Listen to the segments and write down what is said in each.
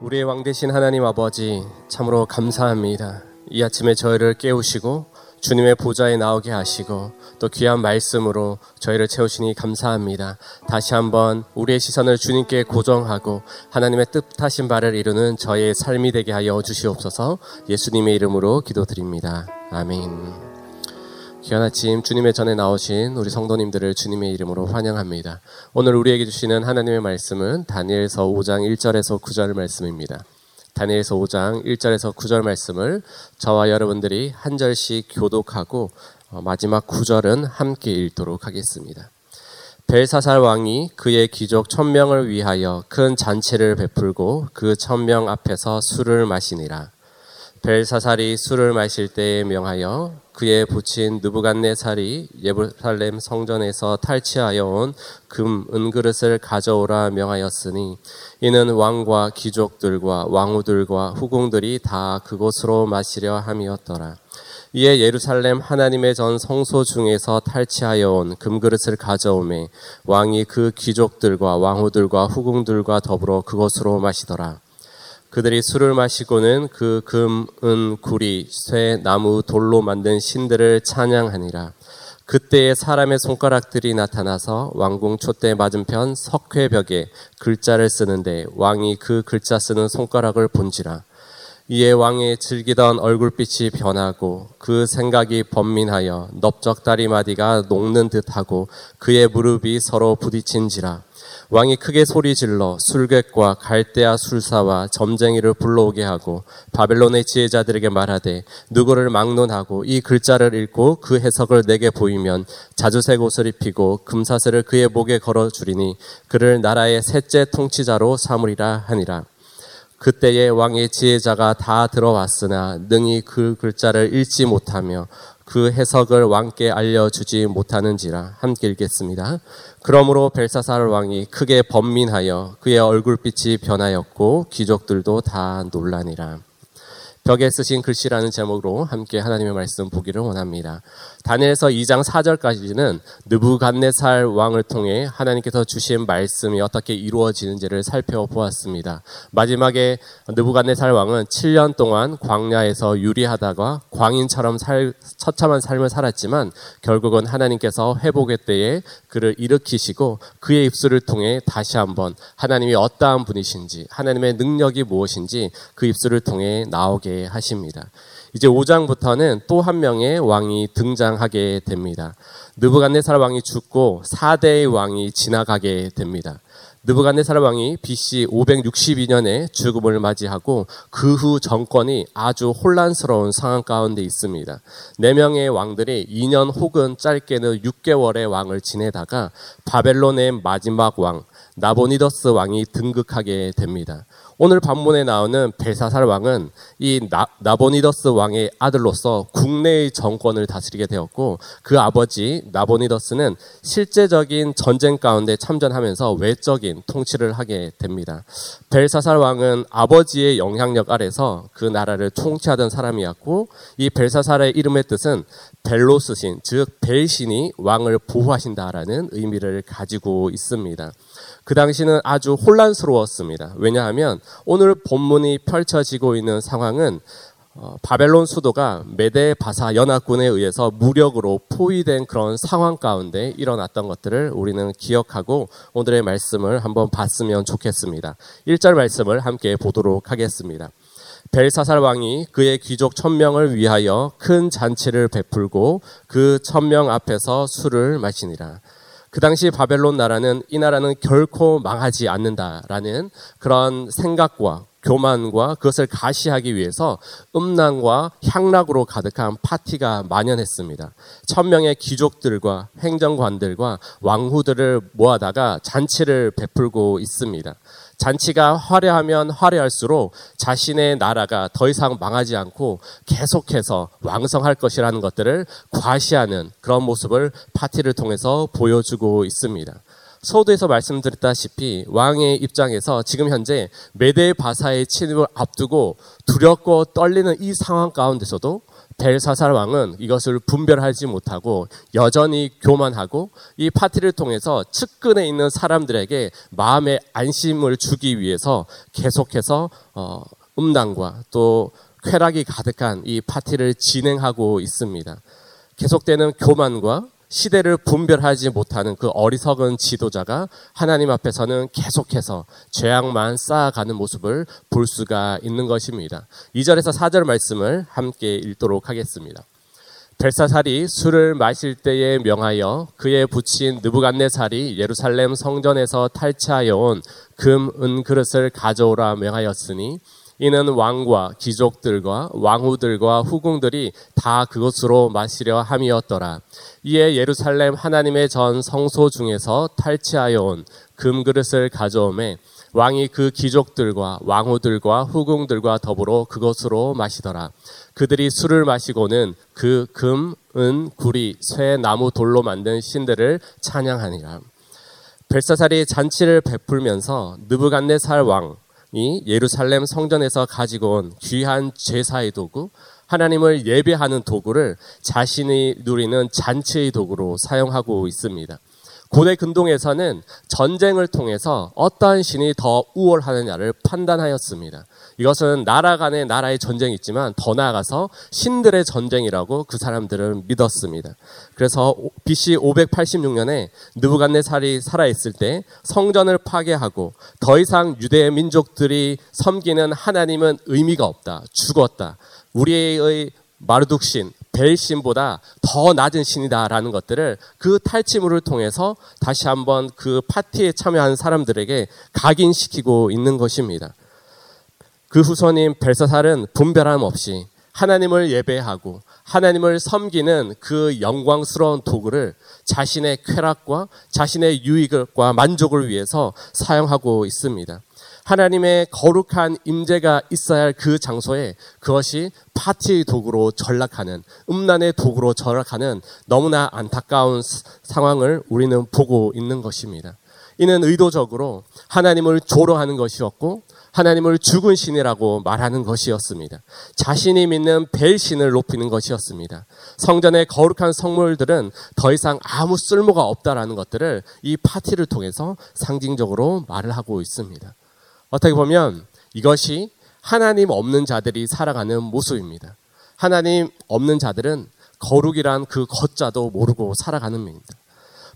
우리의 왕 되신 하나님 아버지 참으로 감사합니다. 이 아침에 저희를 깨우시고 주님의 보좌에 나오게 하시고 또 귀한 말씀으로 저희를 채우시니 감사합니다. 다시 한번 우리의 시선을 주님께 고정하고 하나님의 뜻하신 바를 이루는 저의 삶이 되게 하여 주시옵소서 예수님의 이름으로 기도드립니다. 아멘. 귀한 아침 주님의 전에 나오신 우리 성도님들을 주님의 이름으로 환영합니다. 오늘 우리에게 주시는 하나님의 말씀은 다니엘서 5장 1절에서 9절 말씀입니다. 다니엘서 5장 1절에서 9절 말씀을 저와 여러분들이 한 절씩 교독하고 어, 마지막 9절은 함께 읽도록 하겠습니다. 벨사살 왕이 그의 귀족 천명을 위하여 큰 잔치를 베풀고 그 천명 앞에서 술을 마시니라. 벨사살이 술을 마실 때에 명하여 그의 부친 느부갓네살이 예루살렘 성전에서 탈취하여 온 금 은그릇을 가져오라 명하였으니 이는 왕과 귀족들과 왕후들과 후궁들이 다 그곳으로 마시려 함이었더라. 이에 예루살렘 하나님의 전 성소 중에서 탈취하여 온 금그릇을 가져오매 왕이 그 귀족들과 왕후들과 후궁들과 더불어 그곳으로 마시더라. 그들이 술을 마시고는 그 금, 은, 구리, 쇠, 나무, 돌로 만든 신들을 찬양하니라. 그때에 사람의 손가락들이 나타나서 왕궁 촛대 맞은편 석회벽에 글자를 쓰는데 왕이 그 글자 쓰는 손가락을 본지라. 이에 왕의 즐기던 얼굴빛이 변하고 그 생각이 번민하여 넓적다리 마디가 녹는 듯하고 그의 무릎이 서로 부딪힌지라. 왕이 크게 소리 질러 술객과 갈대아 술사와 점쟁이를 불러오게 하고 바벨론의 지혜자들에게 말하되 누구를 막론하고 이 글자를 읽고 그 해석을 내게 보이면 자주색 옷을 입히고 금사슬을 그의 목에 걸어 주리니 그를 나라의 셋째 통치자로 삼으리라 하니라. 그때에 왕의 지혜자가 다 들어왔으나 능히 그 글자를 읽지 못하며 그 해석을 왕께 알려주지 못하는지라 함께 읽겠습니다. 그러므로 벨사살 왕이 크게 번민하여 그의 얼굴빛이 변하였고 귀족들도 다 놀라니라. 벽에 쓰신 글씨라는 제목으로 함께 하나님의 말씀 보기를 원합니다. 다니엘서 2장 4절까지는 느부갓네살 왕을 통해 하나님께서 주신 말씀이 어떻게 이루어지는지를 살펴보았습니다. 마지막에 느부갓네살 왕은 7년 동안 광야에서 유리하다가 광인처럼 살, 처참한 삶을 살았지만 결국은 하나님께서 회복의 때에 그를 일으키시고 그의 입술을 통해 다시 한번 하나님이 어떠한 분이신지 하나님의 능력이 무엇인지 그 입술을 통해 나오게 하십니다. 이제 5장부터는 또 한 명의 왕이 등장하게 됩니다. 느부갓네살 왕이 죽고 4대의 왕이 지나가게 됩니다. 느부갓네살 왕이 BC 562년에 죽음을 맞이하고 그 후 정권이 아주 혼란스러운 상황 가운데 있습니다. 네 명의 왕들이 2년 혹은 짧게는 6개월의 왕을 지내다가 바벨론의 마지막 왕 나보니더스 왕이 등극하게 됩니다. 오늘 반문에 나오는 벨사살 왕은 이 나, 나보니더스 왕의 아들로서 국내의 정권을 다스리게 되었고 그 아버지 나보니더스는 실제적인 전쟁 가운데 참전하면서 외적인 통치를 하게 됩니다. 벨사살 왕은 아버지의 영향력 아래서 그 나라를 통치하던 사람이었고 이 벨사살의 이름의 뜻은 벨로스신 즉 벨신이 왕을 보호하신다라는 의미를 가지고 있습니다. 그 당시는 아주 혼란스러웠습니다. 왜냐하면 오늘 본문이 펼쳐지고 있는 상황은 어, 바벨론 수도가 메데 바사 연합군에 의해서 무력으로 포위된 그런 상황 가운데 일어났던 것들을 우리는 기억하고 오늘의 말씀을 한번 봤으면 좋겠습니다. 1절 말씀을 함께 보도록 하겠습니다. 벨사살 왕이 그의 귀족 천명을 위하여 큰 잔치를 베풀고 그 천명 앞에서 술을 마시니라. 그 당시 바벨론 나라는 이 나라는 결코 망하지 않는다라는 그런 생각과 교만과 그것을 가시하기 위해서 음란과 향락으로 가득한 파티가 만연했습니다. 천명의 귀족들과 행정관들과 왕후들을 모아다가 잔치를 베풀고 있습니다. 잔치가 화려하면 화려할수록 자신의 나라가 더 이상 망하지 않고 계속해서 왕성할 것이라는 것들을 과시하는 그런 모습을 파티를 통해서 보여주고 있습니다. 서두에서 말씀드렸다시피 왕의 입장에서 지금 현재 메데 바사의 침입을 앞두고 두렵고 떨리는 이 상황 가운데서도 벨사살 왕은 이것을 분별하지 못하고 여전히 교만하고 이 파티를 통해서 측근에 있는 사람들에게 마음의 안심을 주기 위해서 계속해서 어, 음란과 또 쾌락이 가득한 이 파티를 진행하고 있습니다. 계속되는 교만과 시대를 분별하지 못하는 그 어리석은 지도자가 하나님 앞에서는 계속해서 죄악만 쌓아가는 모습을 볼 수가 있는 것입니다. 2절에서 4절 말씀을 함께 읽도록 하겠습니다. 벨사살이 술을 마실 때에 명하여 그의 붙인 느부갓네살이 예루살렘 성전에서 탈취하여 온 금, 은 그릇을 가져오라 명하였으니 이는 왕과 귀족들과 왕후들과 후궁들이 다 그것으로 마시려 함이었더라. 이에 예루살렘 하나님의 전 성소 중에서 탈취하여 온 금그릇을 가져오매 왕이 그 귀족들과 왕후들과 후궁들과 더불어 그것으로 마시더라. 그들이 술을 마시고는 그 금, 은, 구리, 쇠, 나무, 돌로 만든 신들을 찬양하니라. 벨사살이 잔치를 베풀면서 느부갓네살 왕 이 예루살렘 성전에서 가지고 온 귀한 제사의 도구, 하나님을 예배하는 도구를 자신이 누리는 잔치의 도구로 사용하고 있습니다. 고대 근동에서는 전쟁을 통해서 어떠한 신이 더 우월하느냐를 판단하였습니다. 이것은 나라 간의 나라의 전쟁이 있지만 더 나아가서 신들의 전쟁이라고 그 사람들은 믿었습니다. 그래서 BC 586년에 느부갓네살이 살아있을 때 성전을 파괴하고 더 이상 유대 민족들이 섬기는 하나님은 의미가 없다. 죽었다. 우리의 마르둑신, 벨신보다 더 낮은 신이다라는 것들을 그 탈취물을 통해서 다시 한번 그 파티에 참여한 사람들에게 각인시키고 있는 것입니다. 그 후손인 벨사살은 분별함 없이 하나님을 예배하고 하나님을 섬기는 그 영광스러운 도구를 자신의 쾌락과 자신의 유익과 만족을 위해서 사용하고 있습니다. 하나님의 거룩한 임재가 있어야 할 그 장소에 그것이 파티의 도구로 전락하는 음란의 도구로 전락하는 너무나 안타까운 상황을 우리는 보고 있는 것입니다. 이는 의도적으로 하나님을 조롱하는 것이었고 하나님을 죽은 신이라고 말하는 것이었습니다. 자신이 믿는 벨신을 높이는 것이었습니다. 성전의 거룩한 성물들은 더 이상 아무 쓸모가 없다라는 것들을 이 파티를 통해서 상징적으로 말을 하고 있습니다. 어떻게 보면 이것이 하나님 없는 자들이 살아가는 모습입니다. 하나님 없는 자들은 거룩이란 그 걷자도 모르고 살아가는 겁니다.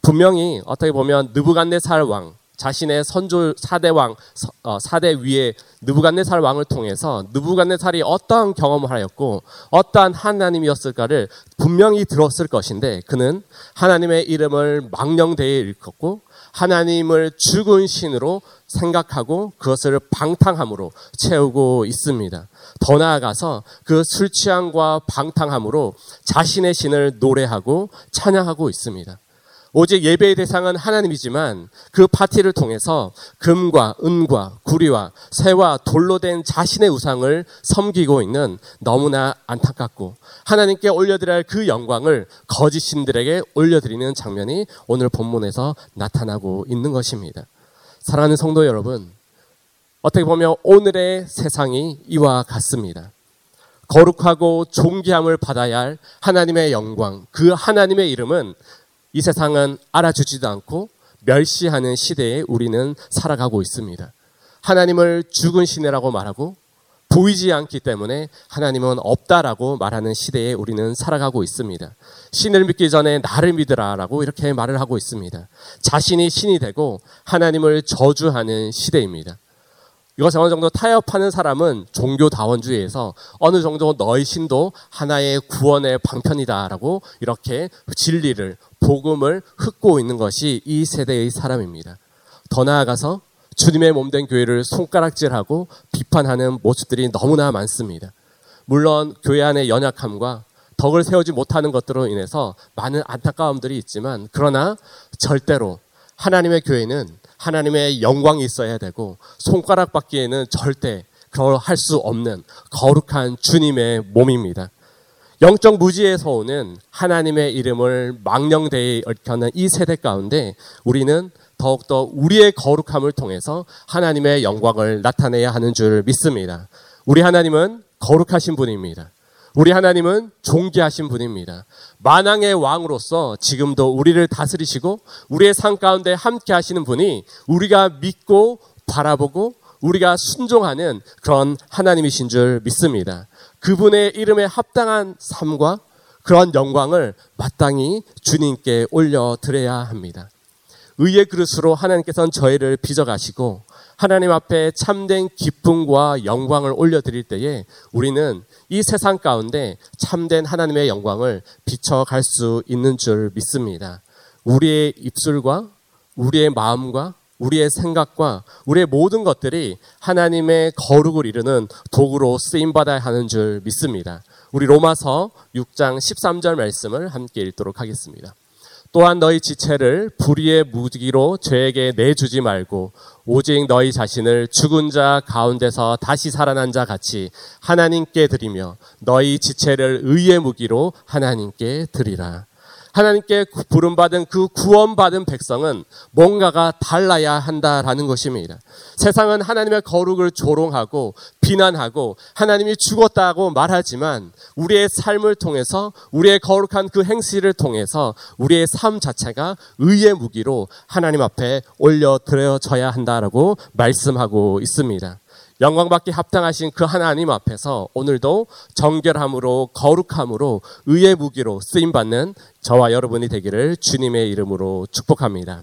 분명히 어떻게 보면 느부갓네살 왕 자신의 선조 사대 왕 어, 사대 위에 느부갓네살 왕을 통해서 느부갓네살이 어떠한 경험을 하였고 어떠한 하나님이었을까를 분명히 들었을 것인데 그는 하나님의 이름을 망령되이 읽었고 하나님을 죽은 신으로 생각하고 그것을 방탕함으로 채우고 있습니다. 더 나아가서 그 술 취함과 방탕함으로 자신의 신을 노래하고 찬양하고 있습니다. 오직 예배의 대상은 하나님이지만 그 파티를 통해서 금과 은과 구리와 새와 돌로 된 자신의 우상을 섬기고 있는 너무나 안타깝고 하나님께 올려드려야 할 그 영광을 거짓 신들에게 올려드리는 장면이 오늘 본문에서 나타나고 있는 것입니다. 사랑하는 성도 여러분, 어떻게 보면 오늘의 세상이 이와 같습니다. 거룩하고 존귀함을 받아야 할 하나님의 영광, 그 하나님의 이름은 이 세상은 알아주지도 않고 멸시하는 시대에 우리는 살아가고 있습니다. 하나님을 죽은 신이라고 말하고 보이지 않기 때문에 하나님은 없다라고 말하는 시대에 우리는 살아가고 있습니다. 신을 믿기 전에 나를 믿으라라고 이렇게 말을 하고 있습니다. 자신이 신이 되고 하나님을 저주하는 시대입니다. 이것을 어느 정도 타협하는 사람은 종교다원주의에서 어느 정도 너의 신도 하나의 구원의 방편이다라고 이렇게 진리를, 복음을 흩고 있는 것이 이 세대의 사람입니다. 더 나아가서 주님의 몸된 교회를 손가락질하고 비판하는 모습들이 너무나 많습니다. 물론 교회 안의 연약함과 덕을 세우지 못하는 것들로 인해서 많은 안타까움들이 있지만 그러나 절대로 하나님의 교회는 하나님의 영광이 있어야 되고 손가락 받기에는 절대 할수 없는 거룩한 주님의 몸입니다. 영적 무지에서 오는 하나님의 이름을 망령되이 얽혀는 이 세대 가운데 우리는 더욱더 우리의 거룩함을 통해서 하나님의 영광을 나타내야 하는 줄 믿습니다. 우리 하나님은 거룩하신 분입니다. 우리 하나님은 존귀하신 분입니다. 만왕의 왕으로서 지금도 우리를 다스리시고 우리의 삶 가운데 함께 하시는 분이 우리가 믿고 바라보고 우리가 순종하는 그런 하나님이신 줄 믿습니다. 그분의 이름에 합당한 삶과 그런 영광을 마땅히 주님께 올려드려야 합니다. 의의 그릇으로 하나님께서는 저희를 빚어가시고 하나님 앞에 참된 기쁨과 영광을 올려드릴 때에 우리는 이 세상 가운데 참된 하나님의 영광을 비춰갈 수 있는 줄 믿습니다. 우리의 입술과 우리의 마음과 우리의 생각과 우리의 모든 것들이 하나님의 거룩을 이루는 도구로 쓰임받아야 하는 줄 믿습니다. 우리 로마서 6장 13절 말씀을 함께 읽도록 하겠습니다. 또한 너희 지체를 불의의 무기로 죄에게 내주지 말고 오직 너희 자신을 죽은 자 가운데서 다시 살아난 자 같이 하나님께 드리며 너희 지체를 의의 무기로 하나님께 드리라. 하나님께 부름받은 그 구원받은 백성은 뭔가가 달라야 한다라는 것입니다. 세상은 하나님의 거룩을 조롱하고 비난하고 하나님이 죽었다고 말하지만 우리의 삶을 통해서 우리의 거룩한 그 행실을 통해서 우리의 삶 자체가 의의 무기로 하나님 앞에 올려드려져야 한다라고 말씀하고 있습니다. 영광받기 합당하신 그 하나님 앞에서 오늘도 정결함으로 거룩함으로 의의 무기로 쓰임 받는 저와 여러분이 되기를 주님의 이름으로 축복합니다.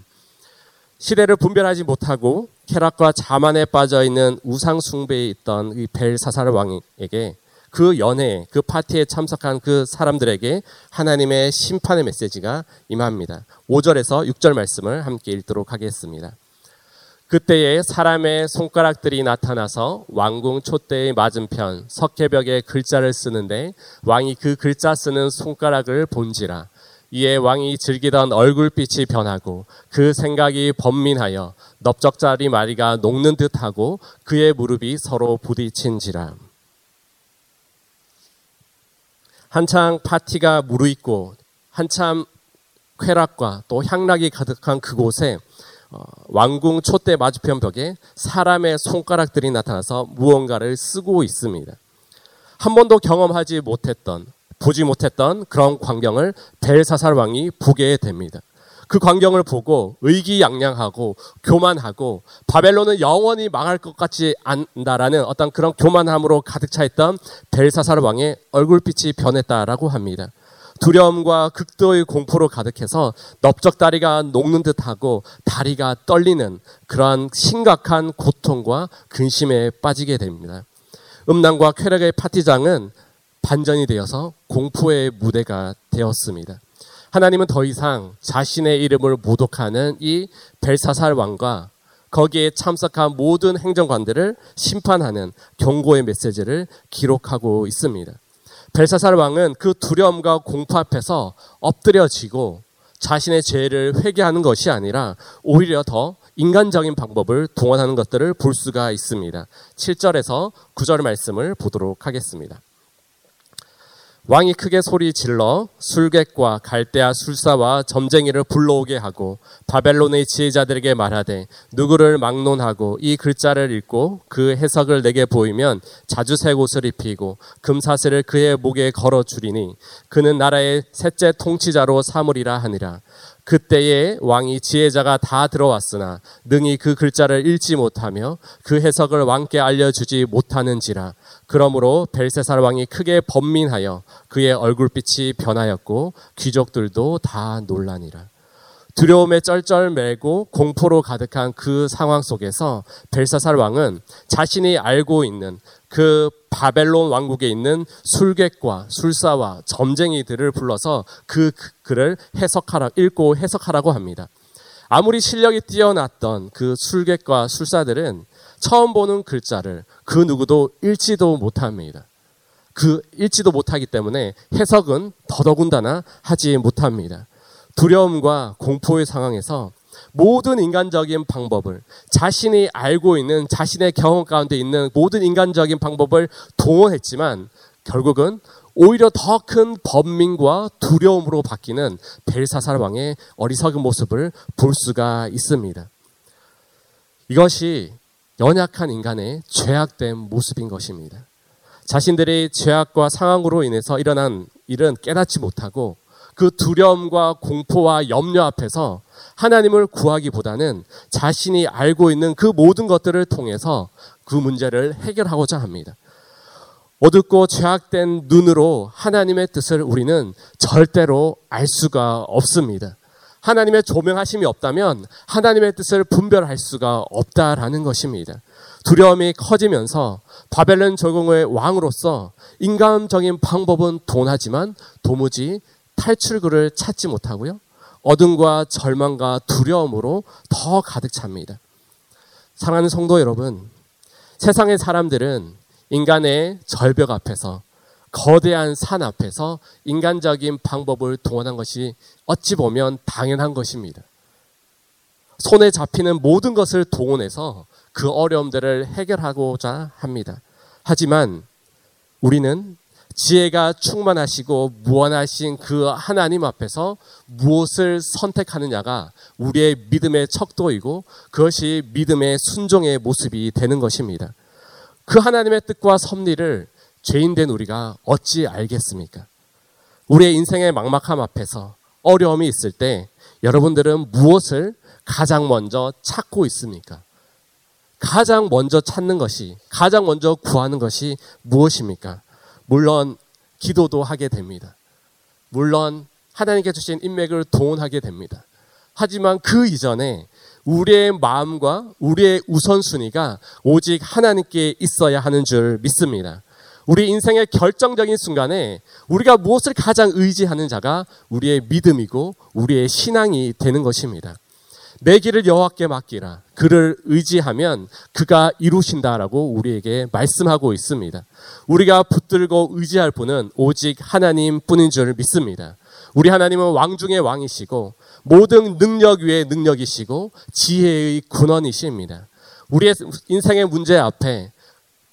시대를 분별하지 못하고 쾌락과 자만에 빠져 있는 우상 숭배에 있던 이 벨사살 왕에게 그 연회, 그 파티에 참석한 그 사람들에게 하나님의 심판의 메시지가 임합니다. 5절에서 6절 말씀을 함께 읽도록 하겠습니다. 그때에 사람의 손가락들이 나타나서 왕궁 촛대의 맞은편 석회벽에 글자를 쓰는데 왕이 그 글자 쓰는 손가락을 본지라 이에 왕이 즐기던 얼굴빛이 변하고 그 생각이 번민하여 넓적자리 마리가 녹는 듯하고 그의 무릎이 서로 부딪힌지라. 한창 파티가 무르익고 한참 쾌락과 또 향락이 가득한 그곳에 어, 왕궁 촛대 마주편 벽에 사람의 손가락들이 나타나서 무언가를 쓰고 있습니다. 한 번도 경험하지 못했던 보지 못했던 그런 광경을 벨사살 왕이 보게 됩니다. 그 광경을 보고 의기양양하고 교만하고 바벨론은 영원히 망할 것 같지 않다라는 어떤 그런 교만함으로 가득 차 있던 벨사살 왕의 얼굴빛이 변했다라고 합니다. 두려움과 극도의 공포로 가득해서 넓적다리가 녹는 듯하고 다리가 떨리는 그러한 심각한 고통과 근심에 빠지게 됩니다. 음란과 쾌락의 파티장은 반전이 되어서 공포의 무대가 되었습니다. 하나님은 더 이상 자신의 이름을 모독하는 이 벨사살 왕과 거기에 참석한 모든 행정관들을 심판하는 경고의 메시지를 기록하고 있습니다. 벨사살 왕은 그 두려움과 공포 앞에서 엎드려지고 자신의 죄를 회개하는 것이 아니라 오히려 더 인간적인 방법을 동원하는 것들을 볼 수가 있습니다. 7절에서 9절 말씀을 보도록 하겠습니다. 왕이 크게 소리 질러 술객과 갈대아 술사와 점쟁이를 불러오게 하고 바벨론의 지혜자들에게 말하되 누구를 막론하고 이 글자를 읽고 그 해석을 내게 보이면 자주색 옷을 입히고 금사슬을 그의 목에 걸어 주리니 그는 나라의 셋째 통치자로 삼으리라 하니라 그때에 왕이 지혜자가 다 들어왔으나 능히 그 글자를 읽지 못하며 그 해석을 왕께 알려주지 못하는지라 그러므로 벨세살 왕이 크게 번민하여 그의 얼굴빛이 변하였고 귀족들도 다 놀라니라. 두려움에 쩔쩔매고 공포로 가득한 그 상황 속에서 벨사살 왕은 자신이 알고 있는 그 바벨론 왕국에 있는 술객과 술사와 점쟁이들을 불러서 그 글을 해석하라 읽고 해석하라고 합니다. 아무리 실력이 뛰어났던 그 술객과 술사들은 처음 보는 글자를 그 누구도 읽지도 못합니다. 그 읽지도 못하기 때문에 해석은 더더군다나 하지 못합니다. 두려움과 공포의 상황에서 모든 인간적인 방법을 자신이 알고 있는 자신의 경험 가운데 있는 모든 인간적인 방법을 동원했지만 결국은 오히려 더큰 번민과 두려움으로 바뀌는 벨사살 왕의 어리석은 모습을 볼 수가 있습니다. 이것이 연약한 인간의 죄악된 모습인 것입니다. 자신들의 죄악과 상황으로 인해서 일어난 일은 깨닫지 못하고 그 두려움과 공포와 염려 앞에서 하나님을 구하기보다는 자신이 알고 있는 그 모든 것들을 통해서 그 문제를 해결하고자 합니다. 어둡고 죄악된 눈으로 하나님의 뜻을 우리는 절대로 알 수가 없습니다. 하나님의 조명하심이 없다면 하나님의 뜻을 분별할 수가 없다라는 것입니다. 두려움이 커지면서 바벨론 적응의 왕으로서 인간적인 방법은 돈하지만 도무지 탈출구를 찾지 못하고요. 어둠과 절망과 두려움으로 더 가득 찹니다. 사랑하는 성도 여러분, 세상의 사람들은 인간의 절벽 앞에서 거대한 산 앞에서 인간적인 방법을 동원한 것이 어찌 보면 당연한 것입니다. 손에 잡히는 모든 것을 동원해서 그 어려움들을 해결하고자 합니다. 하지만 우리는 지혜가 충만하시고 무한하신 그 하나님 앞에서 무엇을 선택하느냐가 우리의 믿음의 척도이고 그것이 믿음의 순종의 모습이 되는 것입니다. 그 하나님의 뜻과 섭리를 죄인된 우리가 어찌 알겠습니까? 우리의 인생의 막막함 앞에서 어려움이 있을 때 여러분들은 무엇을 가장 먼저 찾고 있습니까? 가장 먼저 찾는 것이, 가장 먼저 구하는 것이 무엇입니까? 물론 기도도 하게 됩니다. 물론 하나님께 주신 인맥을 동원하게 됩니다. 하지만 그 이전에 우리의 마음과 우리의 우선순위가 오직 하나님께 있어야 하는 줄 믿습니다. 우리 인생의 결정적인 순간에 우리가 무엇을 가장 의지하는 자가 우리의 믿음이고 우리의 신앙이 되는 것입니다. 내 길을 여호와께 맡기라. 그를 의지하면 그가 이루신다라고 우리에게 말씀하고 있습니다. 우리가 붙들고 의지할 분은 오직 하나님뿐인 줄 믿습니다. 우리 하나님은 왕 중의 왕이시고 모든 능력 위에 능력이시고 지혜의 근원이십니다. 우리의 인생의 문제 앞에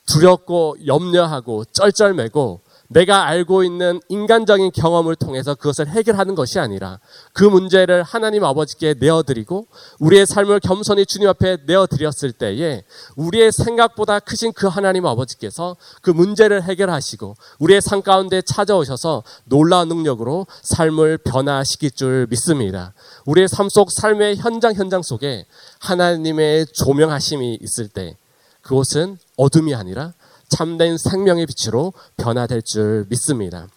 두렵고 염려하고 쩔쩔매고 내가 알고 있는 인간적인 경험을 통해서 그것을 해결하는 것이 아니라 그 문제를 하나님 아버지께 내어드리고 우리의 삶을 겸손히 주님 앞에 내어드렸을 때에 우리의 생각보다 크신 그 하나님 아버지께서 그 문제를 해결하시고 우리의 삶 가운데 찾아오셔서 놀라운 능력으로 삶을 변화시킬 줄 믿습니다. 우리의 삶 속 삶의 현장 현장 속에 하나님의 조명하심이 있을 때 그것은 어둠이 아니라 참된 생명의 빛으로 변화될 줄 믿습니다.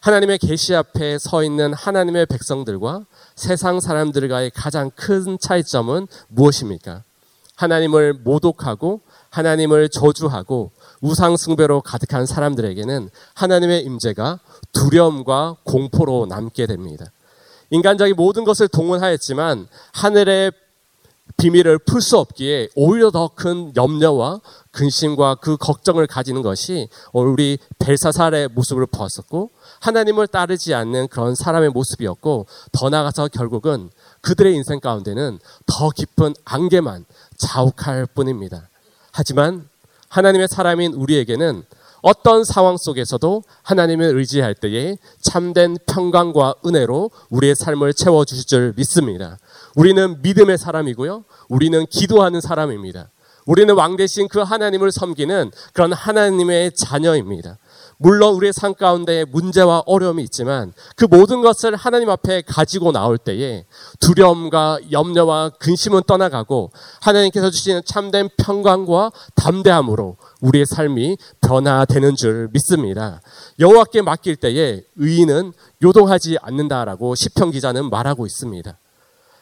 하나님의 계시 앞에 서 있는 하나님의 백성들과 세상 사람들과의 가장 큰 차이점은 무엇입니까? 하나님을 모독하고 하나님을 저주하고 우상 숭배로 가득한 사람들에게는 하나님의 임재가 두려움과 공포로 남게 됩니다. 인간적인 모든 것을 동원하였지만 하늘의 비밀을 풀 수 없기에 오히려 더 큰 염려와 근심과 그 걱정을 가지는 것이 우리 벨사살의 모습을 보았었고 하나님을 따르지 않는 그런 사람의 모습이었고 더 나아가서 결국은 그들의 인생 가운데는 더 깊은 안개만 자욱할 뿐입니다. 하지만 하나님의 사람인 우리에게는 어떤 상황 속에서도 하나님을 의지할 때에 참된 평강과 은혜로 우리의 삶을 채워주실 줄 믿습니다. 우리는 믿음의 사람이고요. 우리는 기도하는 사람입니다. 우리는 왕 대신 그 하나님을 섬기는 그런 하나님의 자녀입니다. 물론 우리의 삶 가운데 문제와 어려움이 있지만 그 모든 것을 하나님 앞에 가지고 나올 때에 두려움과 염려와 근심은 떠나가고 하나님께서 주시는 참된 평강과 담대함으로 우리의 삶이 변화되는 줄 믿습니다. 여호와께 맡길 때에 의인은 요동하지 않는다라고 시편 기자는 말하고 있습니다.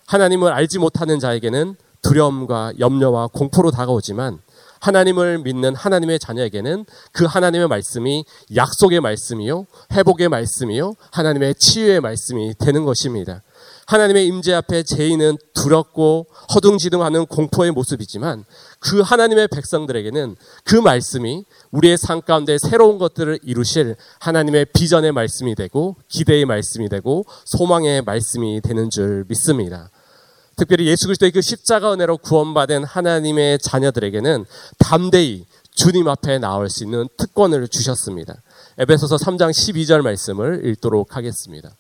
하나님을 알지 못하는 자에게는 두려움과 염려와 공포로 다가오지만 하나님을 믿는 하나님의 자녀에게는 그 하나님의 말씀이 약속의 말씀이요, 회복의 말씀이요, 하나님의 치유의 말씀이 되는 것입니다. 하나님의 임재 앞에 죄인은 두렵고 허둥지둥하는 공포의 모습이지만 그 하나님의 백성들에게는 그 말씀이 우리의 삶 가운데 새로운 것들을 이루실 하나님의 비전의 말씀이 되고 기대의 말씀이 되고 소망의 말씀이 되는 줄 믿습니다. 특별히 예수 그리스도의 그 십자가 은혜로 구원받은 하나님의 자녀들에게는 담대히 주님 앞에 나올 수 있는 특권을 주셨습니다. 에베소서 3장 12절 말씀을 읽도록 하겠습니다.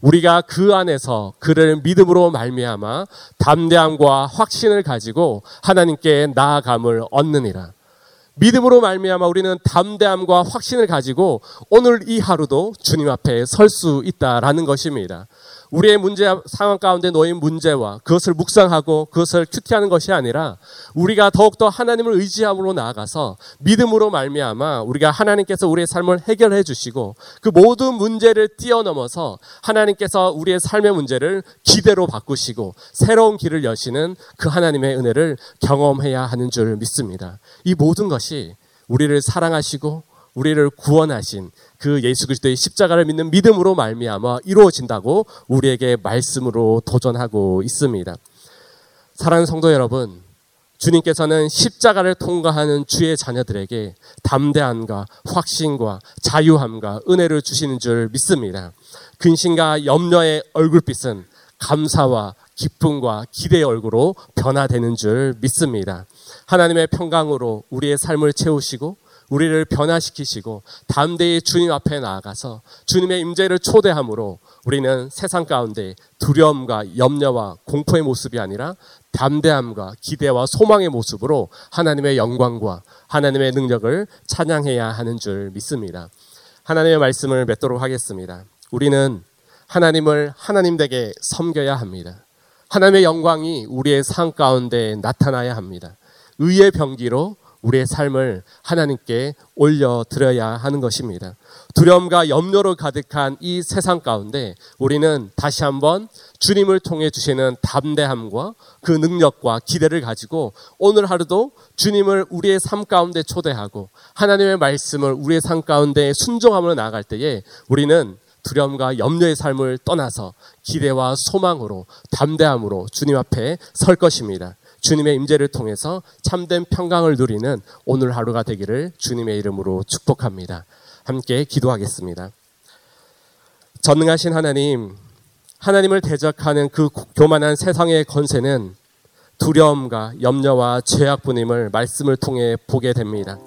우리가 그 안에서 그를 믿음으로 말미암아 담대함과 확신을 가지고 하나님께 나아감을 얻느니라. 믿음으로 말미암아 우리는 담대함과 확신을 가지고 오늘 이 하루도 주님 앞에 설 수 있다라는 것입니다. 우리의 문제 상황 가운데 놓인 문제와 그것을 묵상하고 그것을 큐티하는 것이 아니라 우리가 더욱더 하나님을 의지함으로 나아가서 믿음으로 말미암아 우리가 하나님께서 우리의 삶을 해결해 주시고 그 모든 문제를 뛰어넘어서 하나님께서 우리의 삶의 문제를 기대로 바꾸시고 새로운 길을 여시는 그 하나님의 은혜를 경험해야 하는 줄 믿습니다. 이 모든 것이 우리를 사랑하시고 우리를 구원하신 그 예수 그리스도의 십자가를 믿는 믿음으로 말미암아 이루어진다고 우리에게 말씀으로 도전하고 있습니다. 사랑하는 성도 여러분, 주님께서는 십자가를 통과하는 주의 자녀들에게 담대함과 확신과 자유함과 은혜를 주시는 줄 믿습니다. 근심과 염려의 얼굴빛은 감사와 기쁨과 기대의 얼굴로 변화되는 줄 믿습니다. 하나님의 평강으로 우리의 삶을 채우시고 우리를 변화시키시고 담대히 주님 앞에 나아가서 주님의 임재를 초대함으로 우리는 세상 가운데 두려움과 염려와 공포의 모습이 아니라 담대함과 기대와 소망의 모습으로 하나님의 영광과 하나님의 능력을 찬양해야 하는 줄 믿습니다. 하나님의 말씀을 맺도록 하겠습니다. 우리는 하나님을 하나님 되게 섬겨야 합니다. 하나님의 영광이 우리의 삶 가운데 나타나야 합니다. 의의 병기로 우리의 삶을 하나님께 올려드려야 하는 것입니다. 두려움과 염려로 가득한 이 세상 가운데 우리는 다시 한번 주님을 통해 주시는 담대함과 그 능력과 기대를 가지고 오늘 하루도 주님을 우리의 삶 가운데 초대하고 하나님의 말씀을 우리의 삶 가운데 순종함으로 나아갈 때에 우리는 두려움과 염려의 삶을 떠나서 기대와 소망으로 담대함으로 주님 앞에 설 것입니다. 주님의 임재를 통해서 참된 평강을 누리는 오늘 하루가 되기를 주님의 이름으로 축복합니다. 함께 기도하겠습니다. 전능하신 하나님, 하나님을 대적하는 그 교만한 세상의 건세는 두려움과 염려와 죄악뿐임을 말씀을 통해 보게 됩니다.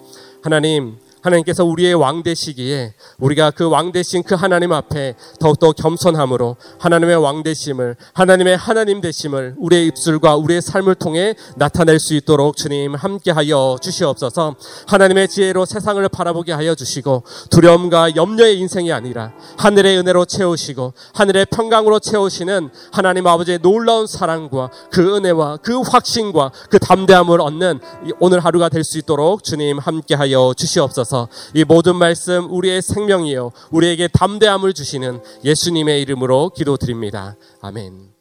하나님, 하나님께서 우리의 왕 되시기에 우리가 그 왕 되신 그 하나님 앞에 더욱더 겸손함으로 하나님의 왕 되심을 하나님의 하나님 되심을 우리의 입술과 우리의 삶을 통해 나타낼 수 있도록 주님 함께하여 주시옵소서. 하나님의 지혜로 세상을 바라보게 하여 주시고 두려움과 염려의 인생이 아니라 하늘의 은혜로 채우시고 하늘의 평강으로 채우시는 하나님 아버지의 놀라운 사랑과 그 은혜와 그 확신과 그 담대함을 얻는 오늘 하루가 될 수 있도록 주님 함께하여 주시옵소서. 주셔서 이 모든 말씀 우리의 생명이요 우리에게 담대함을 주시는 예수님의 이름으로 기도드립니다. 아멘.